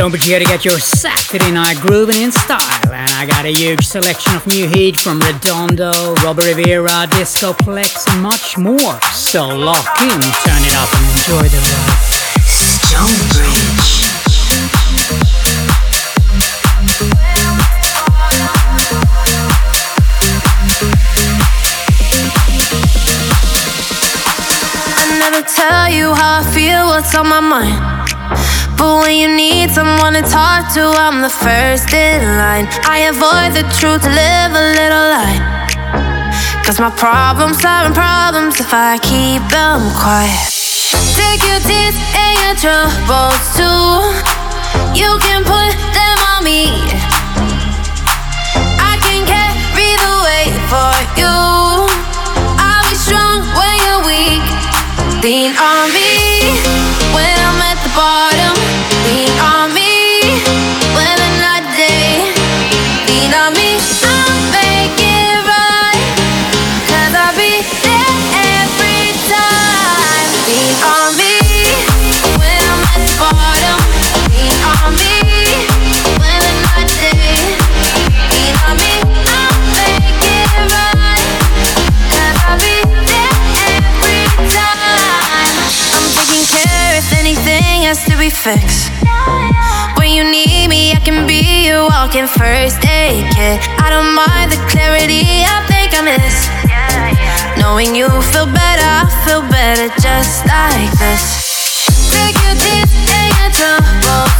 Don't be sure to get your Saturday night grooving in style. And I got a huge selection of new heat from Redondo, Robert Rivera, Discoplex, and much more. So lock in, turn it up, and enjoy the ride. Stonebridge. Tell you how I feel, what's on my mind but when you need someone to talk to, I'm the first in line. I avoid the truth to live a little lie. Cause my problems solving problems if I keep them quiet. Take your tears and your troubles too. You can put them on me. I can carry the weight for you. I'll be strong when you're weak. Lean on me when I'm at the bottom. fix. When you need me, I can be your walking first aid kit. I don't mind the clarity I think I miss. Knowing you feel better, I feel better just like this. Take your you and your both.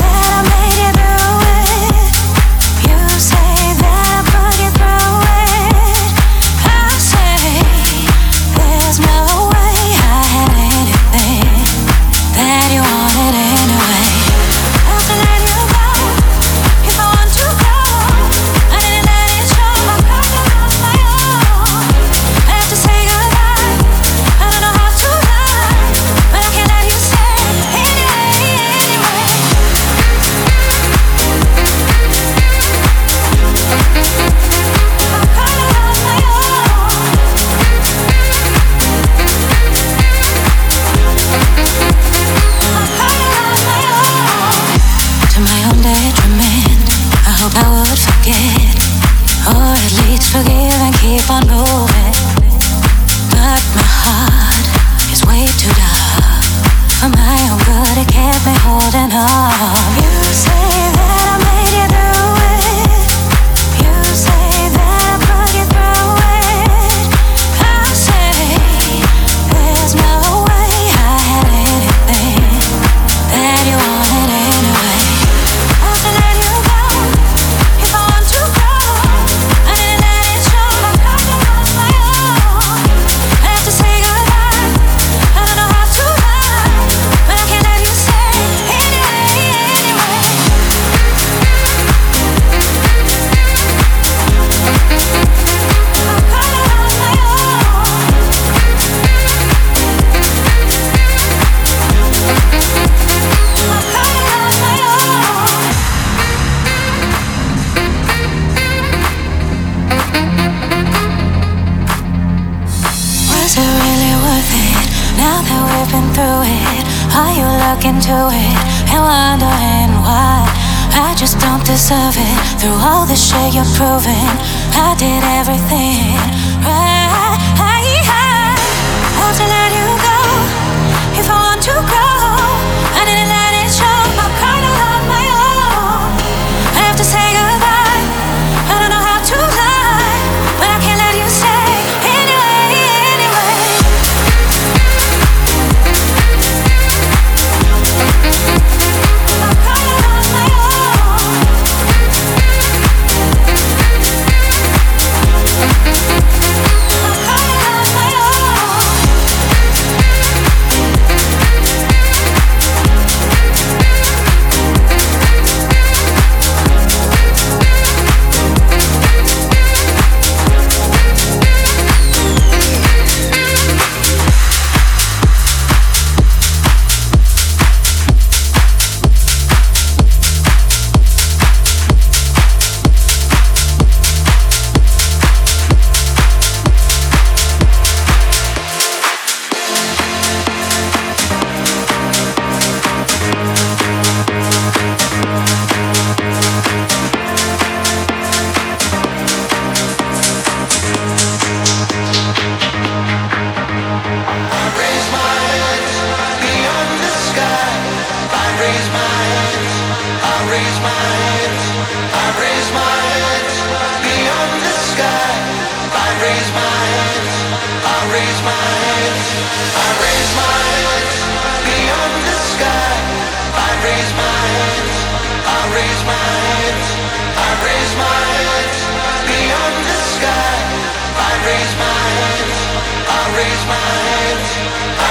through it? Are you looking to it and wondering why? I just don't deserve it. Through all the shit you're proving, I did everything right. To let you go if I want to grow. Stonebridge.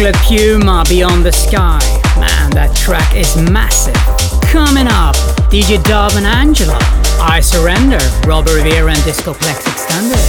Chocolate Puma Beyond the Sky. Man, that track is massive. Coming up, DJ Dub and Angela. I Surrender, Robert Rivera and Discoplex Extended.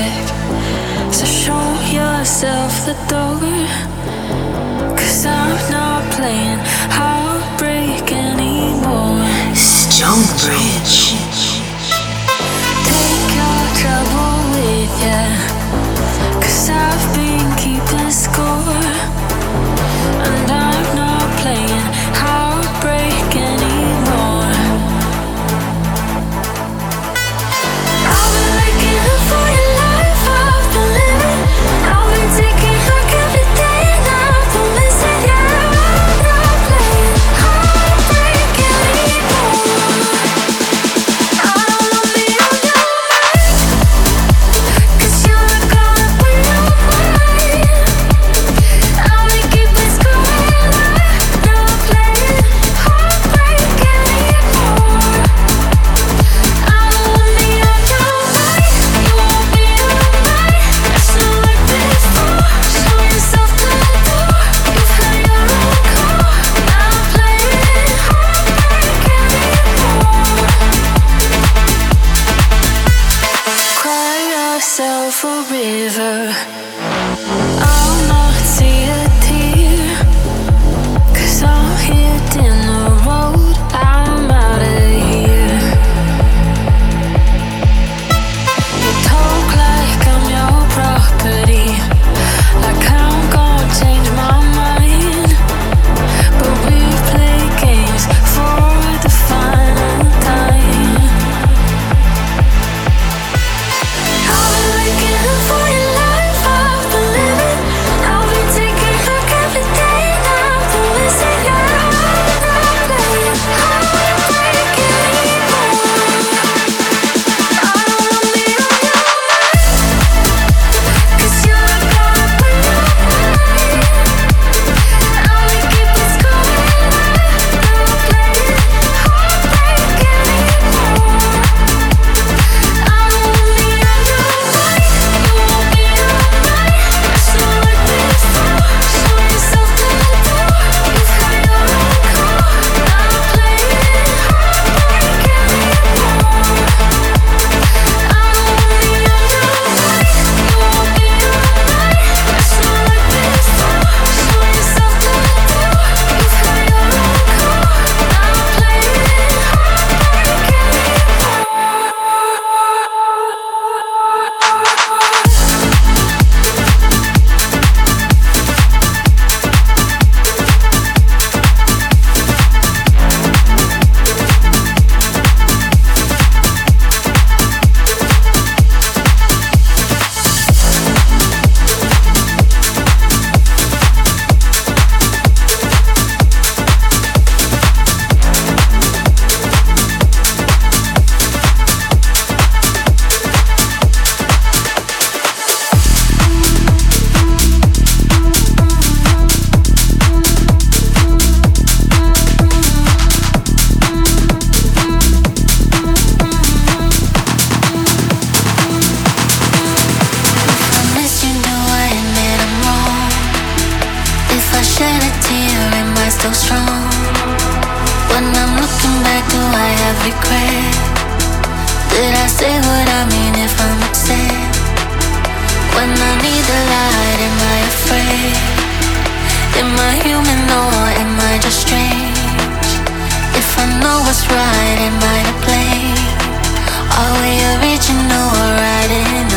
back. So show yourself the door. Cause I'm not playing heartbreak anymore. Stonebridge. Take your trouble with ya. Cause I've been. afraid? Am I human or am I just strange? If I know what's right, am I to blame? Are we original or riding?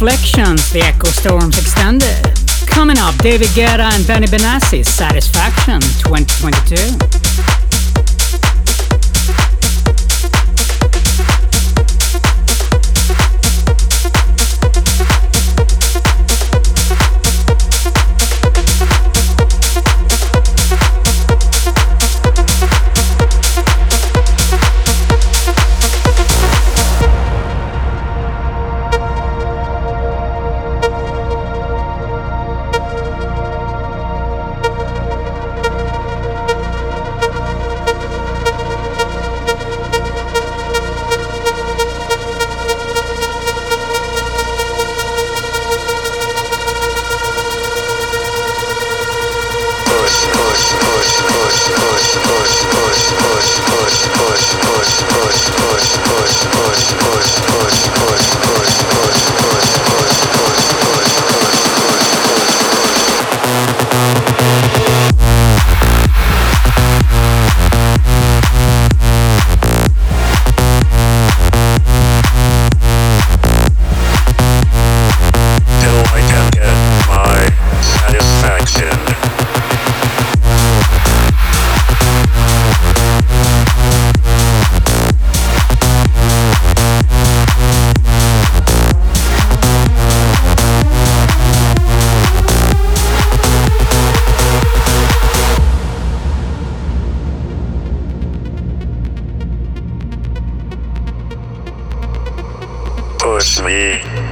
Reflections, the Echo Storms Extended. Coming up, David Guetta and Benny Benassi, Satisfaction 2022.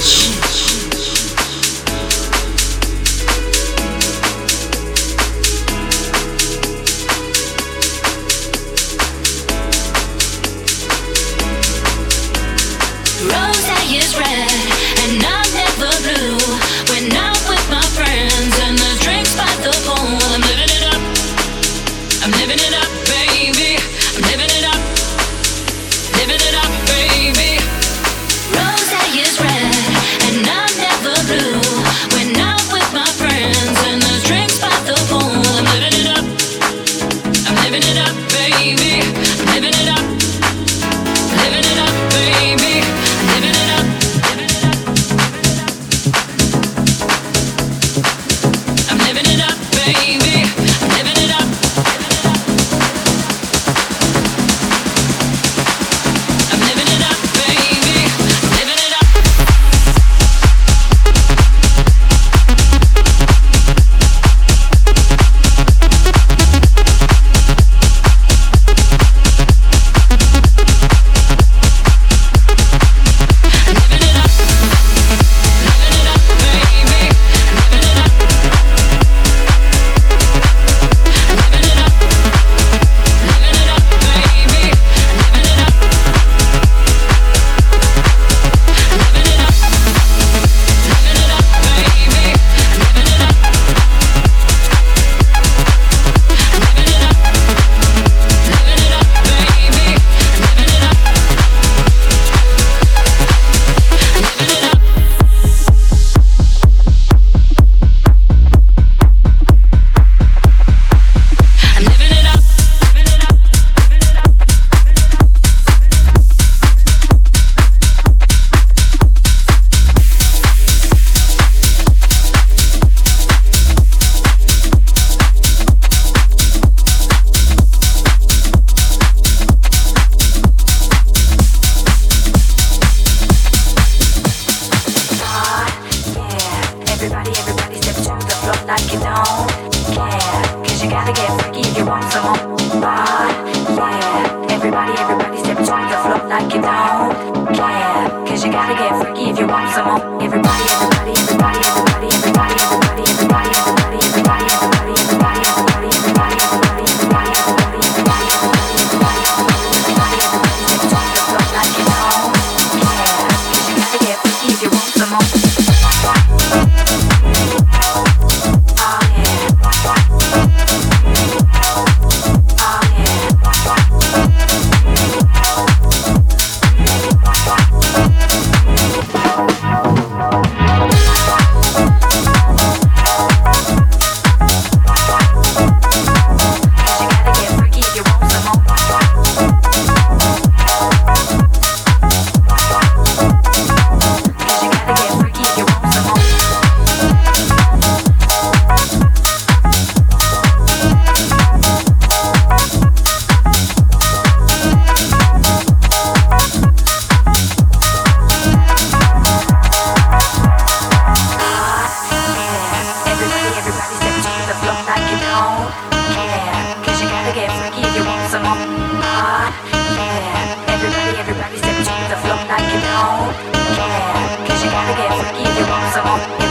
气气 freaky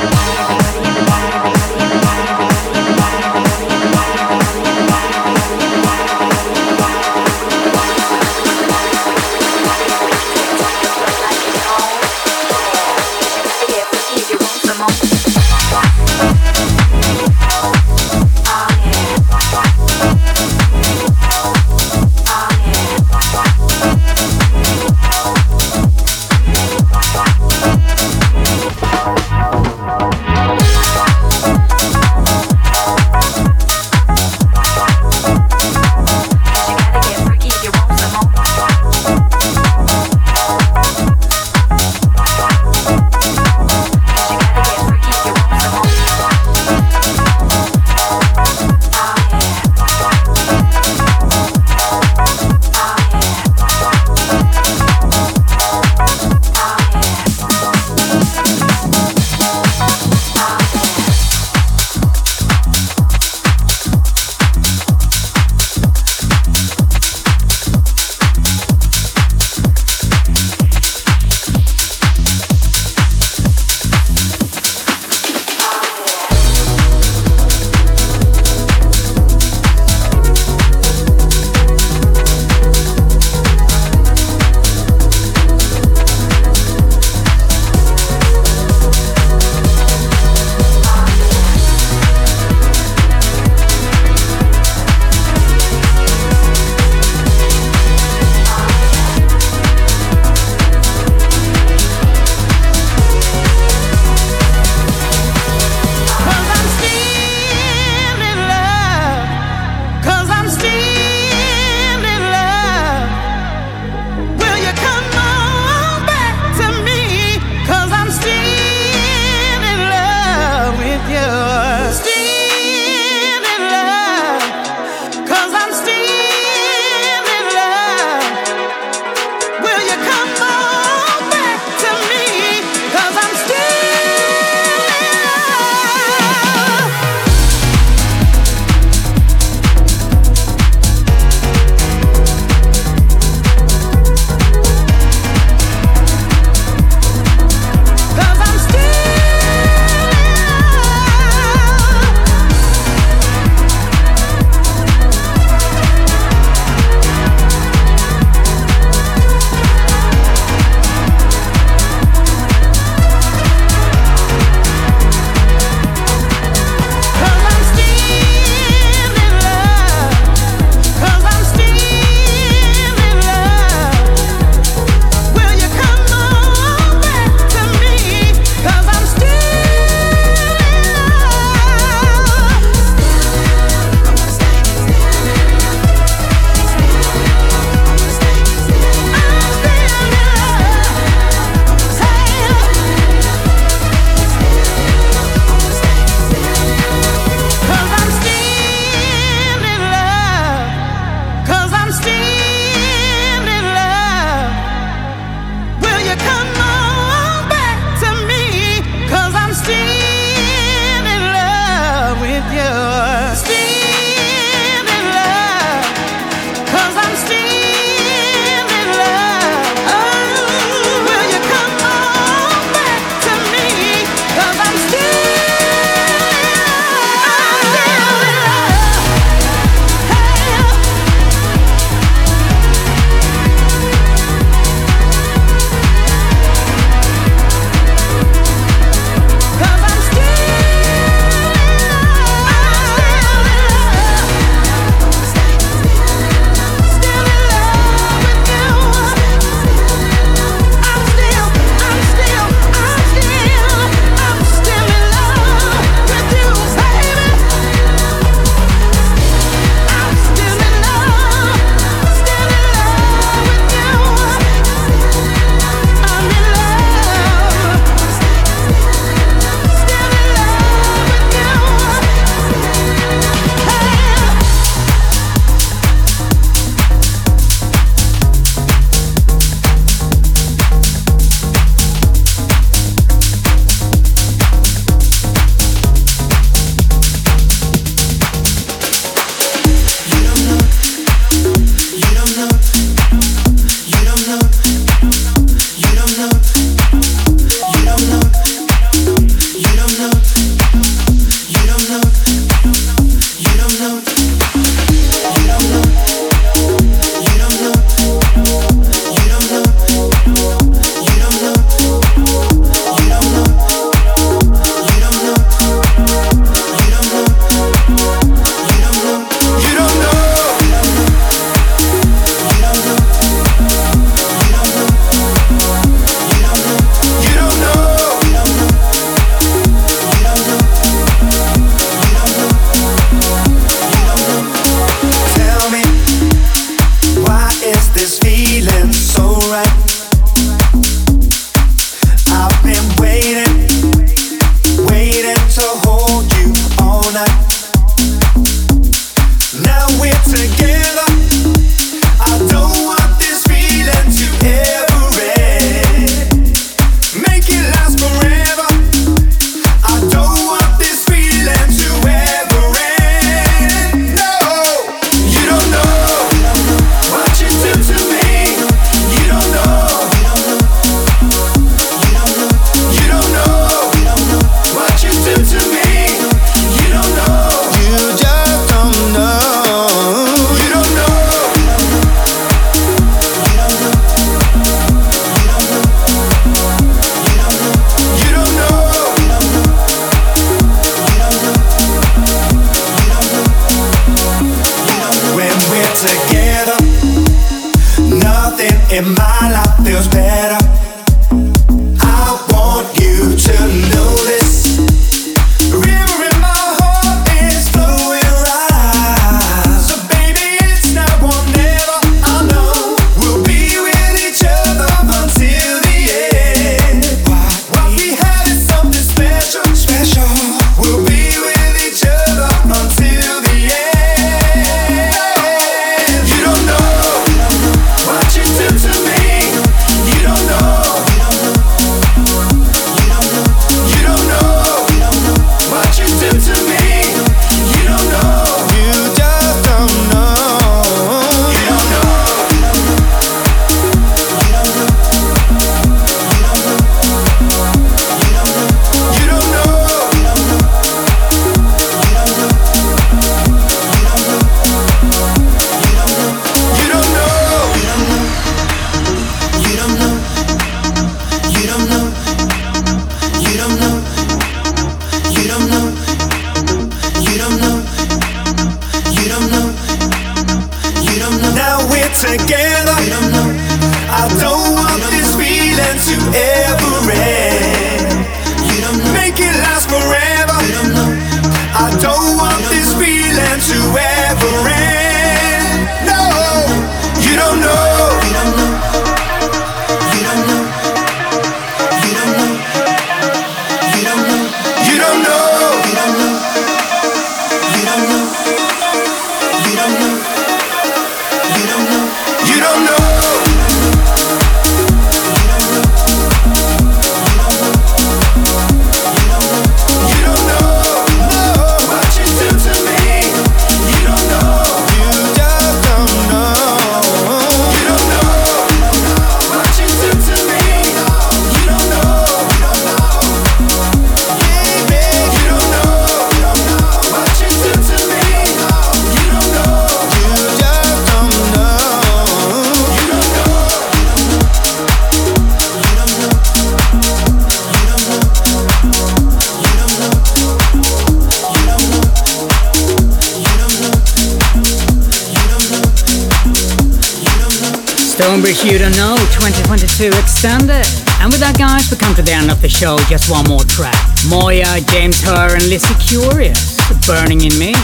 show. Just one more track. Moya, James Hurr, and Lizzie Curious, Burning in Me.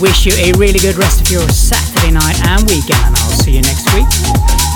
Wish you a really good rest of your Saturday night and weekend, and I'll see you next week.